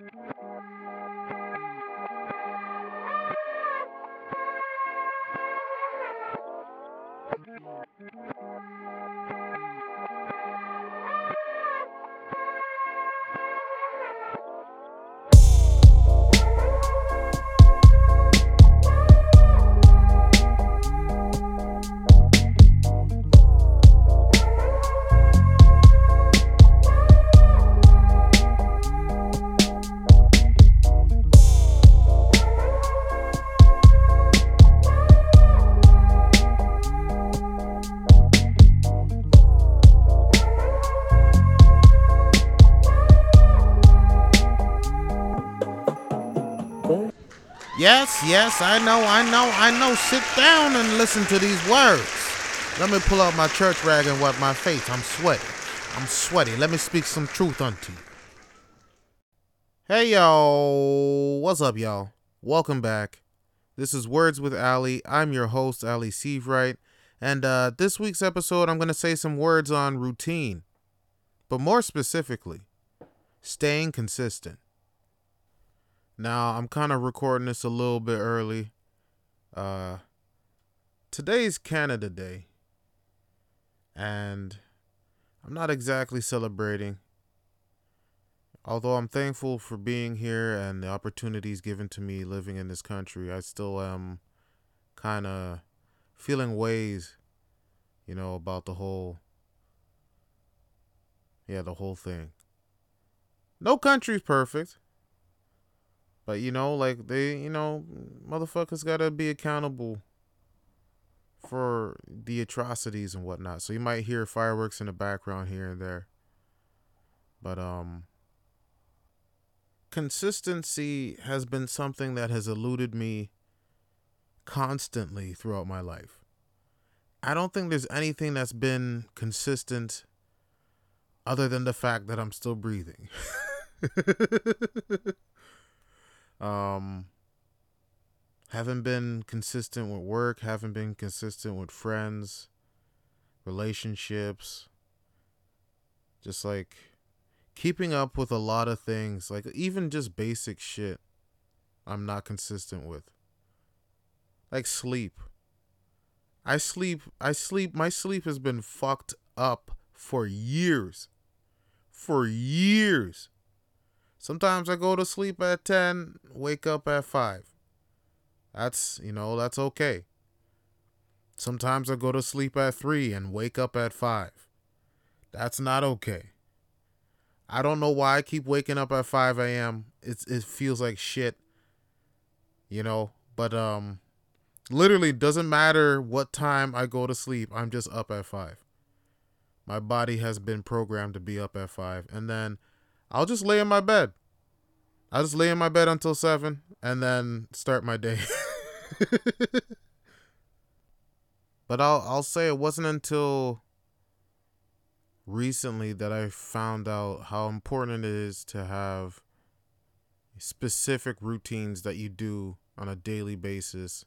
Mm-hmm. Yes, yes, I know, I know, I know. Sit down and listen to these words. Let me pull out my church rag and wipe my face. I'm sweaty. I'm sweaty. Let me speak some truth unto you. Hey, yo. What's up, y'all? Welcome back. This is Words with Ali. I'm your host, Ali Sievewright. And uh, this week's episode, I'm going to say some words on routine. But more specifically, staying consistent. Now, I'm kind of recording this a little bit early. Uh today's Canada Day. And I'm not exactly celebrating. Although I'm thankful for being here and the opportunities given to me living in this country, I still am kind of feeling ways, you know, about the whole yeah, the whole thing. No country's perfect. But you know, like they, you know, motherfuckers gotta be accountable for the atrocities and whatnot. So you might hear fireworks in the background here and there. But um consistency has been something that has eluded me constantly throughout my life. I don't think there's anything that's been consistent other than the fact that I'm still breathing. Um, haven't been consistent with work, haven't been consistent with friends, relationships. Just like keeping up with a lot of things, like even just basic shit, I'm not consistent with. Like sleep. I sleep, I sleep, my sleep has been fucked up for years. For years. Sometimes I go to sleep at 10, wake up at 5. That's, you know, that's okay. Sometimes I go to sleep at 3 and wake up at 5. That's not okay. I don't know why I keep waking up at 5 a.m. It's it feels like shit. You know, but um literally doesn't matter what time I go to sleep. I'm just up at 5. My body has been programmed to be up at 5 and then I'll just lay in my bed. I'll just lay in my bed until seven and then start my day. but I'll I'll say it wasn't until recently that I found out how important it is to have specific routines that you do on a daily basis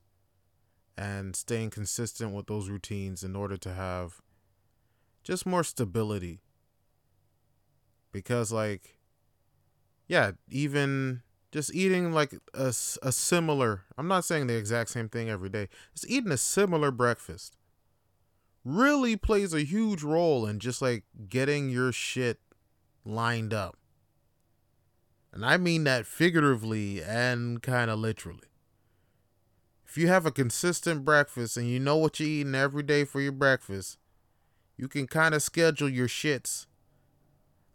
and staying consistent with those routines in order to have just more stability. Because like yeah, even just eating like a, a similar, I'm not saying the exact same thing every day, just eating a similar breakfast really plays a huge role in just like getting your shit lined up. And I mean that figuratively and kind of literally. If you have a consistent breakfast and you know what you're eating every day for your breakfast, you can kind of schedule your shits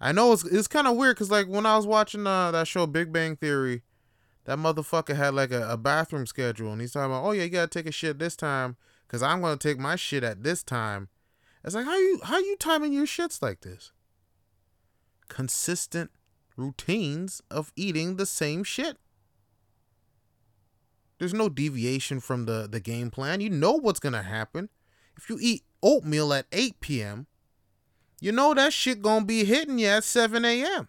I know it's it's kind of weird because like when I was watching uh, that show Big Bang Theory, that motherfucker had like a, a bathroom schedule, and he's talking about, oh yeah, you gotta take a shit this time because I'm gonna take my shit at this time. It's like how you how you timing your shits like this? Consistent routines of eating the same shit. There's no deviation from the the game plan. You know what's gonna happen. If you eat oatmeal at 8 p.m., you know that shit gonna be hitting you at 7 a.m.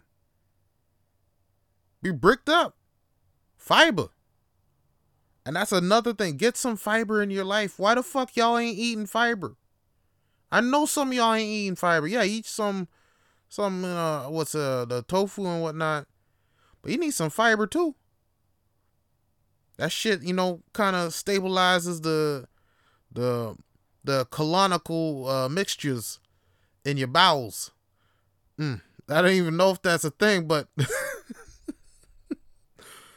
Be bricked up. Fiber. And that's another thing. Get some fiber in your life. Why the fuck y'all ain't eating fiber? I know some y'all ain't eating fiber. Yeah, eat some some uh what's uh the tofu and whatnot. But you need some fiber too. That shit, you know, kind of stabilizes the the the colonical uh, mixtures in your bowels. Mm, I don't even know if that's a thing, but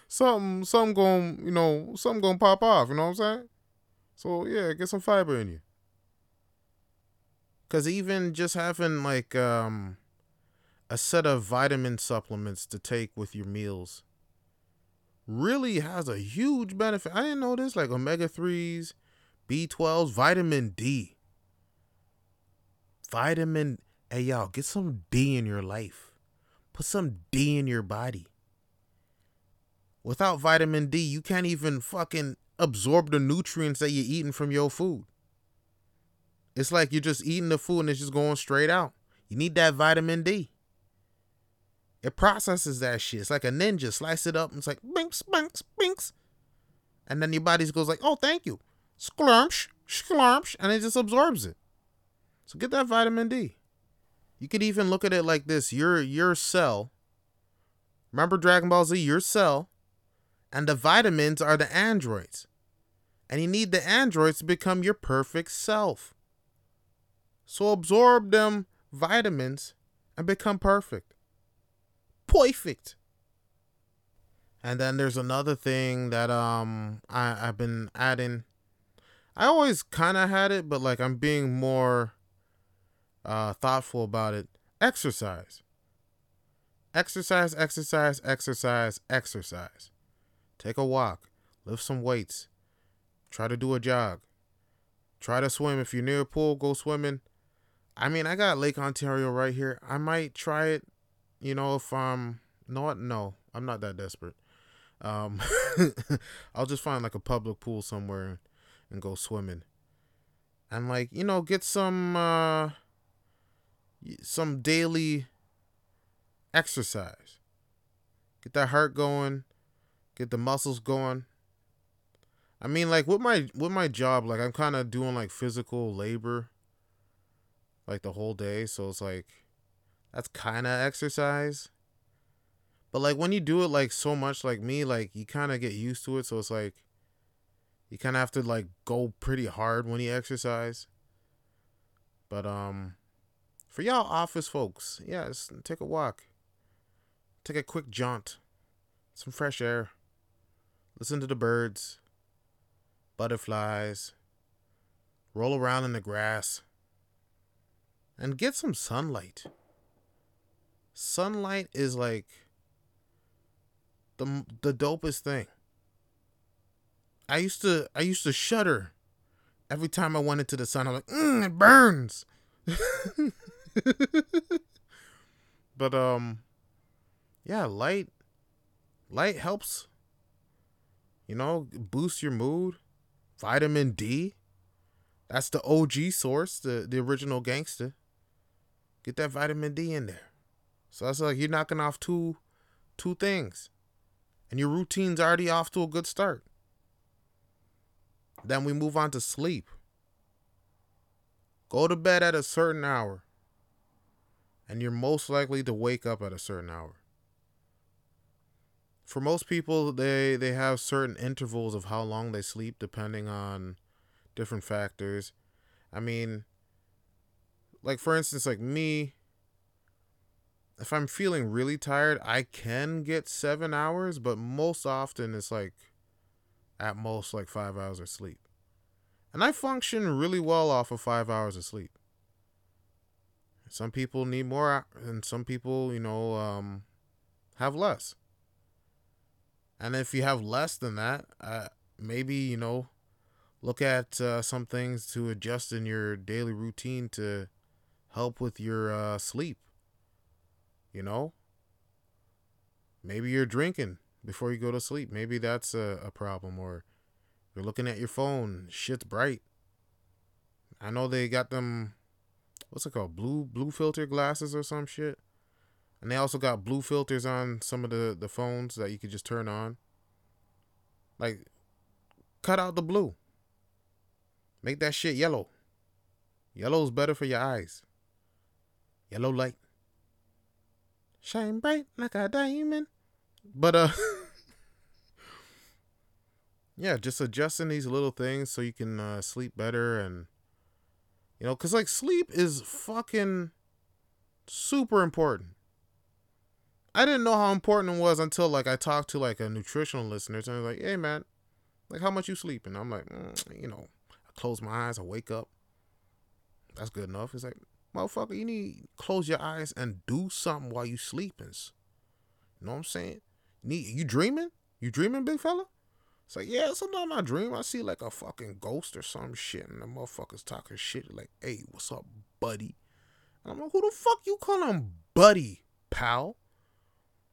something something going to, you know something gonna pop off. You know what I'm saying? So yeah, get some fiber in you. Cause even just having like um a set of vitamin supplements to take with your meals really has a huge benefit. I didn't know this, like omega 3s, B12s, vitamin D. Vitamin, hey y'all, get some D in your life. Put some D in your body. Without vitamin D, you can't even fucking absorb the nutrients that you're eating from your food. It's like you're just eating the food and it's just going straight out. You need that vitamin D. It processes that shit. It's like a ninja. Slice it up and it's like binks, binks, binks. And then your body goes like, oh, thank you. Sklurmsh, sklurmsh, and it just absorbs it. So get that vitamin D. You could even look at it like this. Your your cell. Remember Dragon Ball Z, your cell. And the vitamins are the androids. And you need the androids to become your perfect self. So absorb them vitamins and become perfect perfect. And then there's another thing that um I, I've been adding. I always kind of had it, but like I'm being more uh, thoughtful about it. Exercise. Exercise, exercise, exercise, exercise. Take a walk. Lift some weights. Try to do a jog. Try to swim. If you're near a pool, go swimming. I mean, I got Lake Ontario right here. I might try it you know, if um, no? No, I'm not that desperate. Um, I'll just find like a public pool somewhere and go swimming, and like you know, get some uh, some daily exercise. Get that heart going, get the muscles going. I mean, like with my with my job, like I'm kind of doing like physical labor, like the whole day. So it's like that's kind of exercise. But like when you do it like so much like me, like you kind of get used to it. So it's like you kind of have to like go pretty hard when you exercise. But um for y'all office folks, yes, take a walk. Take a quick jaunt. Some fresh air. Listen to the birds. Butterflies. Roll around in the grass. And get some sunlight sunlight is like the the dopest thing. I used to I used to shudder every time I went into the sun. I'm like, mm, it burns. but um, yeah, light light helps. You know, boost your mood. Vitamin D. That's the OG source, the the original gangster. Get that vitamin D in there. So that's like you're knocking off two two things. And your routine's already off to a good start. Then we move on to sleep. Go to bed at a certain hour. And you're most likely to wake up at a certain hour. For most people, they, they have certain intervals of how long they sleep depending on different factors. I mean, like for instance, like me, if I'm feeling really tired, I can get seven hours, but most often it's like at most like five hours of sleep. And I function really well off of five hours of sleep. Some people need more, and some people, you know, um, have less. And if you have less than that, uh, maybe, you know, look at uh, some things to adjust in your daily routine to help with your uh, sleep. You know? Maybe you're drinking before you go to sleep. Maybe that's a, a problem. Or you're looking at your phone, shit's bright. I know they got them what's it called? Blue blue filter glasses or some shit. And they also got blue filters on some of the, the phones that you could just turn on. Like cut out the blue. Make that shit yellow. Yellow's better for your eyes. Yellow light. Shine bright like a diamond. But uh yeah, just adjusting these little things so you can uh, sleep better and you know, cuz like sleep is fucking super important. I didn't know how important it was until like I talked to like a nutritional listener and like, "Hey man, like how much you sleeping?" I'm like, mm, "You know, I close my eyes, I wake up. That's good enough." It's like, "Motherfucker, you need close your eyes and do something while you sleeping." You know what I'm saying? You need you dreaming? You dreaming, big fella? It's like, yeah, sometimes I dream. I see like a fucking ghost or some shit, and the motherfuckers talking shit like, hey, what's up, buddy? And I'm like, who the fuck you call him buddy, pal?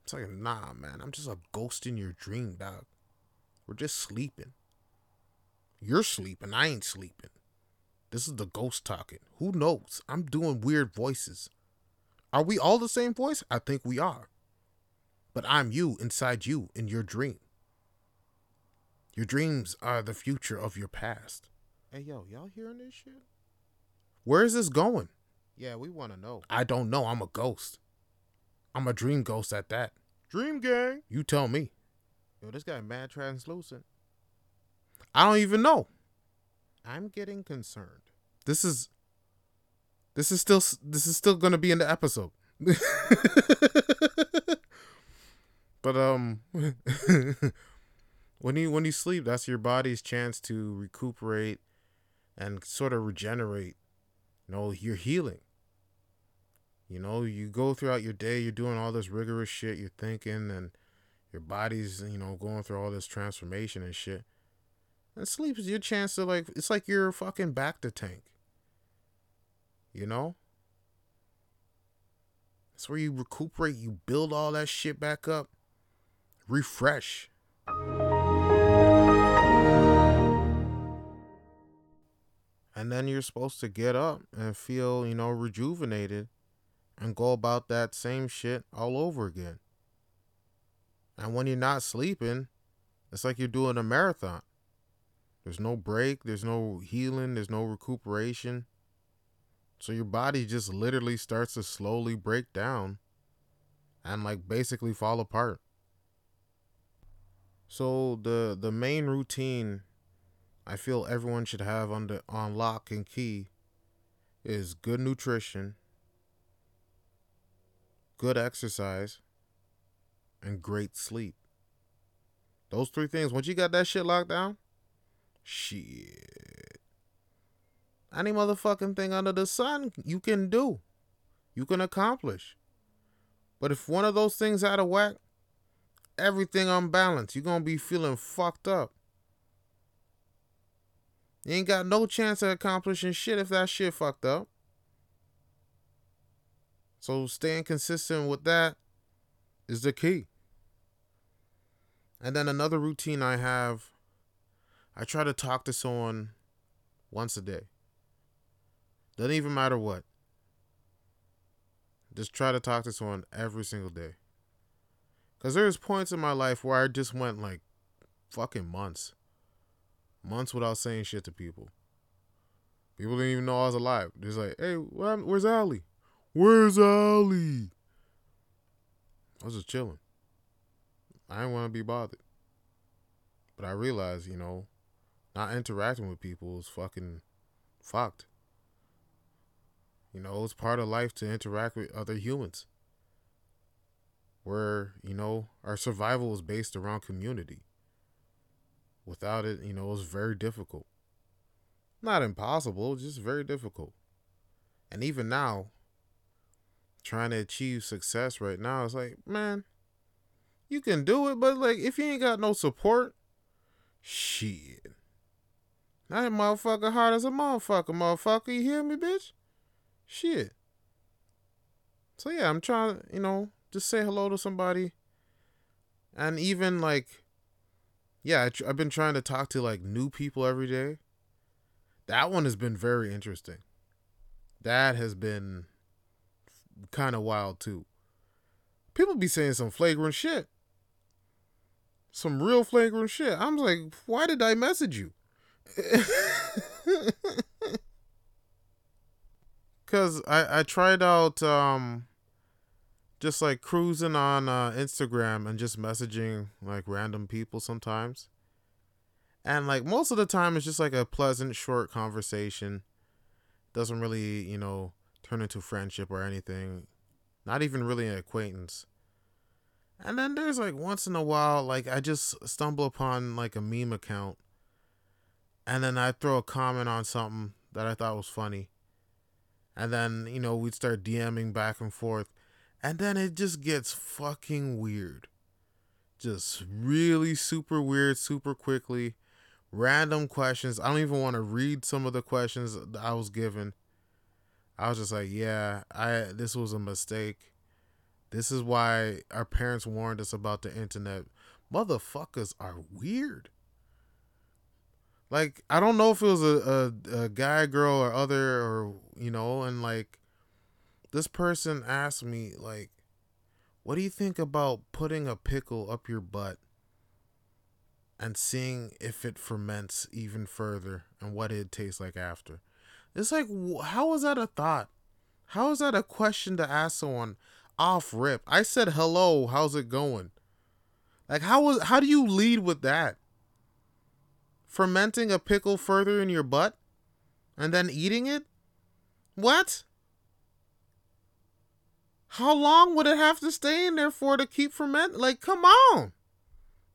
It's like, nah, man, I'm just a ghost in your dream, dog. We're just sleeping. You're sleeping. I ain't sleeping. This is the ghost talking. Who knows? I'm doing weird voices. Are we all the same voice? I think we are. But I'm you inside you in your dream. Your dreams are the future of your past. Hey, yo, y'all hearing this shit? Where is this going? Yeah, we want to know. I don't know. I'm a ghost. I'm a dream ghost at that. Dream gang. You tell me. Yo, this guy mad translucent. I don't even know. I'm getting concerned. This is this is still this is still going to be in the episode. but um when you when you sleep, that's your body's chance to recuperate and sort of regenerate. You know, you're healing. You know, you go throughout your day, you're doing all this rigorous shit, you're thinking, and your body's, you know, going through all this transformation and shit. And sleep is your chance to, like, it's like you're fucking back to tank. You know? It's where you recuperate, you build all that shit back up, refresh. And then you're supposed to get up and feel, you know, rejuvenated and go about that same shit all over again. And when you're not sleeping, it's like you're doing a marathon. There's no break, there's no healing, there's no recuperation. So your body just literally starts to slowly break down and like basically fall apart. So the the main routine I feel everyone should have under on lock and key is good nutrition, good exercise, and great sleep. Those three things. Once you got that shit locked down, shit. Any motherfucking thing under the sun you can do. You can accomplish. But if one of those things out of whack, everything unbalanced, you're gonna be feeling fucked up. You ain't got no chance of accomplishing shit if that shit fucked up. So staying consistent with that is the key. And then another routine I have, I try to talk to someone once a day. Doesn't even matter what. Just try to talk to someone every single day. Cause there's points in my life where I just went like fucking months months without saying shit to people. People didn't even know I was alive. Just like, hey, where's Ali? Where's Ali? I was just chilling. I didn't want to be bothered. But I realized, you know, not interacting with people is fucking fucked. You know, it's part of life to interact with other humans. Where, you know, our survival is based around community. Without it, you know, it was very difficult. Not impossible, just very difficult. And even now, trying to achieve success right now, it's like, man, you can do it, but like if you ain't got no support, shit. That motherfucker hard as a motherfucker, motherfucker. You hear me, bitch? Shit. So yeah, I'm trying, to, you know, just say hello to somebody. And even like yeah, I have been trying to talk to like new people every day. That one has been very interesting. That has been kind of wild too. People be saying some flagrant shit. Some real flagrant shit. I'm like, why did I message you? Cause I, I tried out um just like cruising on uh, Instagram and just messaging like random people sometimes. And like most of the time, it's just like a pleasant, short conversation. Doesn't really, you know, turn into friendship or anything. Not even really an acquaintance. And then there's like once in a while, like I just stumble upon like a meme account. And then I throw a comment on something that I thought was funny. And then, you know, we'd start DMing back and forth. And then it just gets fucking weird. Just really super weird, super quickly. Random questions. I don't even want to read some of the questions I was given. I was just like, yeah, I this was a mistake. This is why our parents warned us about the internet. Motherfuckers are weird. Like I don't know if it was a, a, a guy, girl, or other, or you know, and like this person asked me like what do you think about putting a pickle up your butt and seeing if it ferments even further and what it tastes like after? It's like how is that a thought? How is that a question to ask someone off rip? I said hello how's it going? Like how was how do you lead with that? Fermenting a pickle further in your butt and then eating it? What how long would it have to stay in there for to keep ferment? Like, come on.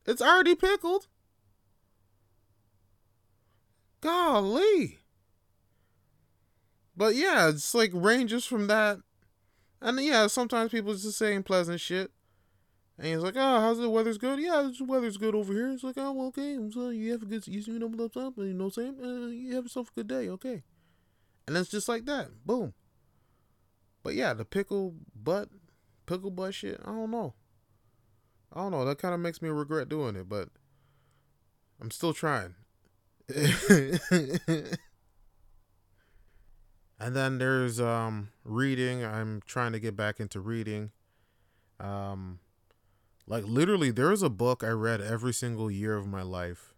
It's already pickled. Golly. But yeah, it's like ranges from that. And yeah, sometimes people just saying pleasant shit. And he's like, oh, how's the weather's good? Yeah, the weather's good over here. It's like, oh, okay. So you have a good, you know, what's up? You know what I'm saying? Uh, you have yourself a good day. Okay. And it's just like that. Boom. But yeah, the pickle butt, pickle butt shit. I don't know. I don't know. That kind of makes me regret doing it, but I'm still trying. and then there's um reading. I'm trying to get back into reading. Um like literally there's a book I read every single year of my life.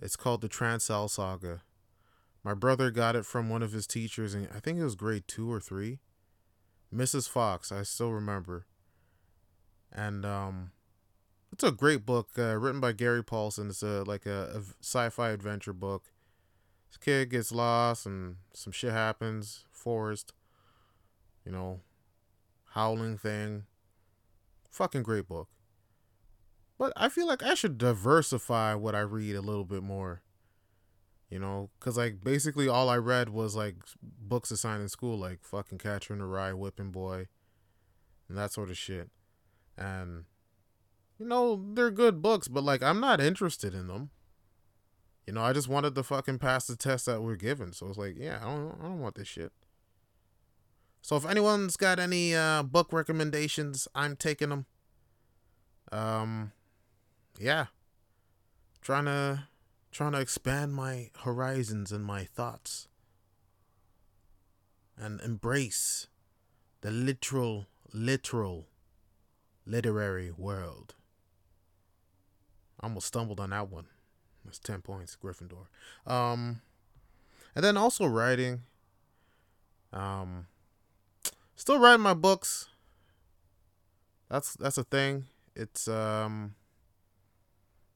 It's called The Transall Saga. My brother got it from one of his teachers and I think it was grade 2 or 3. Mrs. Fox, I still remember. And um it's a great book uh, written by Gary Paulsen. It's a like a, a sci-fi adventure book. This kid gets lost and some shit happens. Forest, you know, howling thing. Fucking great book. But I feel like I should diversify what I read a little bit more you know? Because like basically all i read was like books assigned in school like fucking catcher in the rye whipping boy and that sort of shit. And you know they're good books but like i'm not interested in them. You know i just wanted to fucking pass the test that we're given. So it's like yeah i don't, I don't want this shit. So if anyone's got any uh book recommendations i'm taking them um yeah. Trying to trying to expand my horizons and my thoughts and embrace the literal, literal literary world. I almost stumbled on that one. That's 10 points, Gryffindor. Um, and then also writing. Um, still writing my books. That's that's a thing. It's um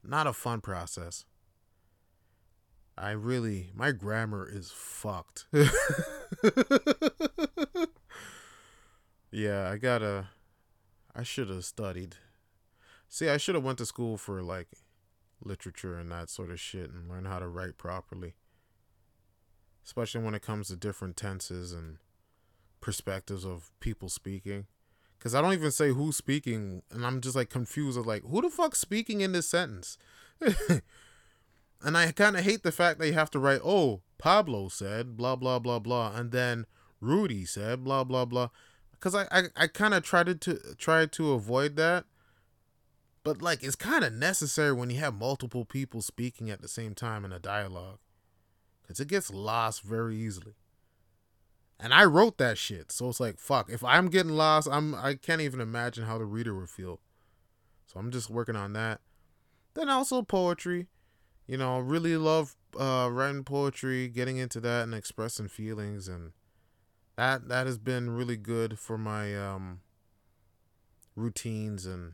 not a fun process. I really, my grammar is fucked. yeah, I gotta, I should have studied. See, I should have went to school for like literature and that sort of shit and learn how to write properly. Especially when it comes to different tenses and perspectives of people speaking. Cause I don't even say who's speaking, and I'm just like confused of like who the fuck's speaking in this sentence. And I kind of hate the fact that you have to write, oh, Pablo said, blah, blah, blah, blah. And then Rudy said, blah, blah, blah. Because I, I, I kind of tried to try to avoid that. But like it's kind of necessary when you have multiple people speaking at the same time in a dialogue. Because it gets lost very easily. And I wrote that shit. So it's like, fuck. If I'm getting lost, I'm I can't even imagine how the reader would feel. So I'm just working on that. Then also poetry you know, really love uh, writing poetry, getting into that, and expressing feelings, and that that has been really good for my um routines and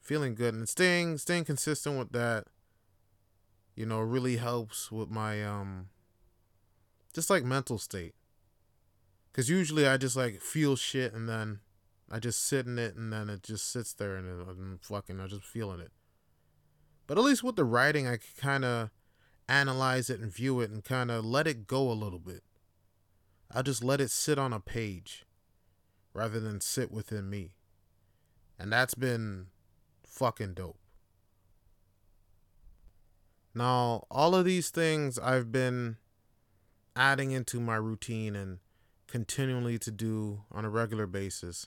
feeling good and staying staying consistent with that you know really helps with my um just like mental state. Because usually i just like feel shit and then i just sit in it and then it just sits there and i'm fucking i'm just feeling it but at least with the writing i can kind of analyze it and view it and kind of let it go a little bit i'll just let it sit on a page rather than sit within me and that's been fucking dope. Now, all of these things I've been adding into my routine and continually to do on a regular basis.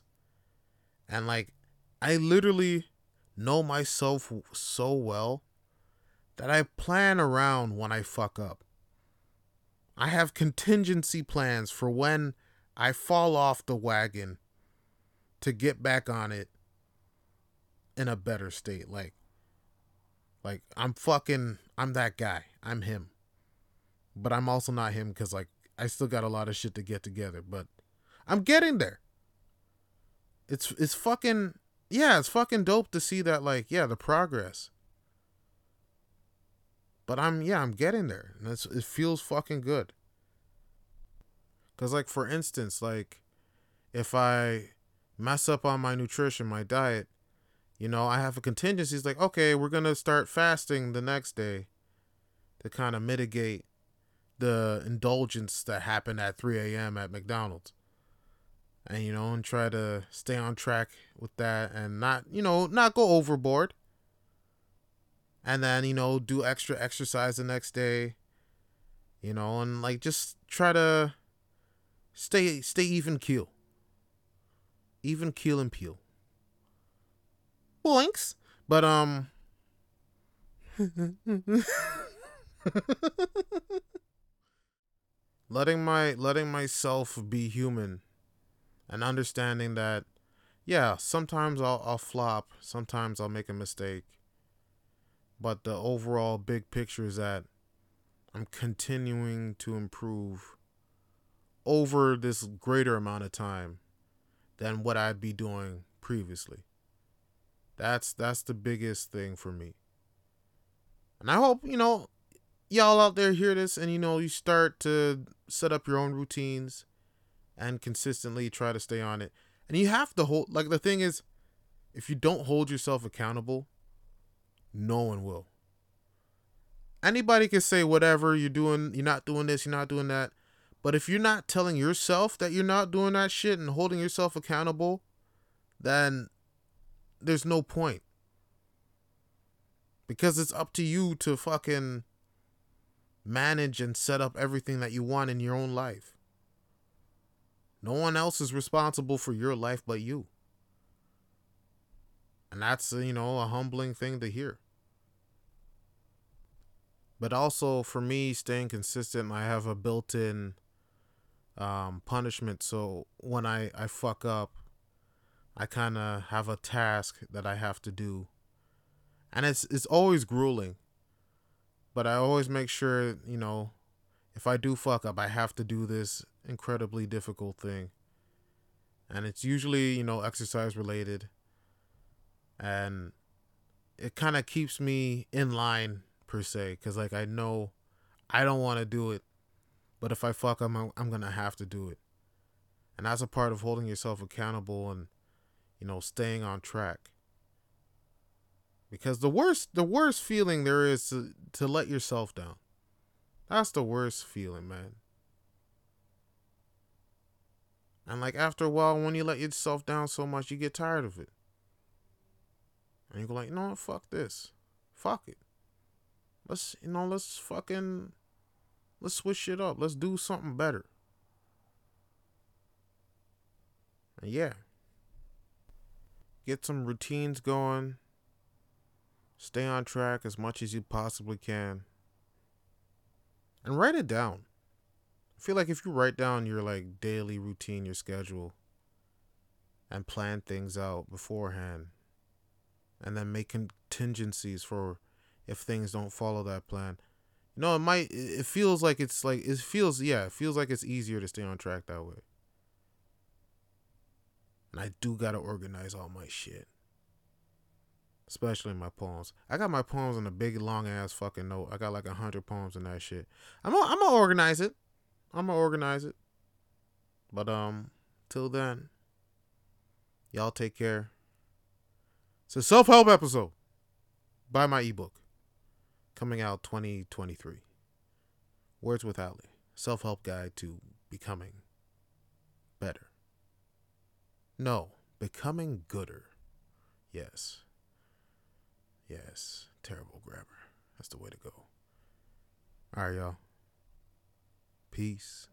And like, I literally know myself so well that I plan around when I fuck up. I have contingency plans for when I fall off the wagon to get back on it in a better state. Like, like I'm fucking, I'm that guy. I'm him. But I'm also not him because like I still got a lot of shit to get together. But I'm getting there. It's it's fucking yeah, it's fucking dope to see that like yeah the progress. But I'm yeah I'm getting there, and it's, it feels fucking good. Cause like for instance, like if I mess up on my nutrition, my diet, you know, I have a contingency. It's like, okay, we're to start fasting the next day to kind of mitigate the indulgence that happened at 3 a.m. at McDonald's. And, you know, and try to stay on track with that and not, you know, not go overboard. And then, you know, do extra exercise the next day, you know, and like just try to stay, stay even keel. Even keel and peel. Boinks. But um letting my letting myself be human and understanding that yeah, sometimes I'll I'll flop, sometimes I'll make a mistake. But the overall big picture is that I'm continuing to improve over this greater amount of time than what I'd be doing previously. That's that's the biggest thing for me. And I hope, you know, y'all out there hear this and you know, you start to set up your own routines and consistently try to stay on it. And you have to hold like the thing is if you don't hold yourself accountable, no one will. Anybody can say whatever you're doing, you're not doing this, you're not doing that. But if you're not telling yourself that you're not doing that shit and holding yourself accountable, then there's no point. Because it's up to you to fucking manage and set up everything that you want in your own life. No one else is responsible for your life but you. And that's, you know, a humbling thing to hear. But also for me, staying consistent, I have a built in um, punishment. So when I, I fuck up, I kind of have a task that I have to do. And it's it's always grueling. But I always make sure, you know, if I do fuck up, I have to do this incredibly difficult thing. And it's usually, you know, exercise related. And it kind of keeps me in line per se cuz like I know I don't want to do it. But if I fuck I'm, I'm going to have to do it. And that's a part of holding yourself accountable and you know, staying on track. Because the worst the worst feeling there is to, to let yourself down. That's the worst feeling, man. And like after a while, when you let yourself down so much, you get tired of it. And you go like, you know fuck this. Fuck it. Let's you know, let's fucking let's switch it up. Let's do something better. And yeah, get some routines going. Stay on track as much as you possibly can. And write it down. I feel like if you write down your like daily routine, your schedule, and plan things out beforehand, and then make contingencies for if things don't follow that plan. You know, it might it feels like it's like it feels yeah, it feels like it's easier to stay on track that way. And I do gotta organize all my shit. Especially my poems. I got my poems in a big long ass fucking note. I got like a hundred poems in that shit. I'm gonna, I'm gonna organize it. I'm gonna organize it. But um, till then, y'all take care. It's a self help episode. Buy my ebook. Coming out 2023. Words with Ali. Self help guide to becoming better. No, becoming gooder. Yes. Yes. Terrible grammar. That's the way to go. All right, y'all. Peace.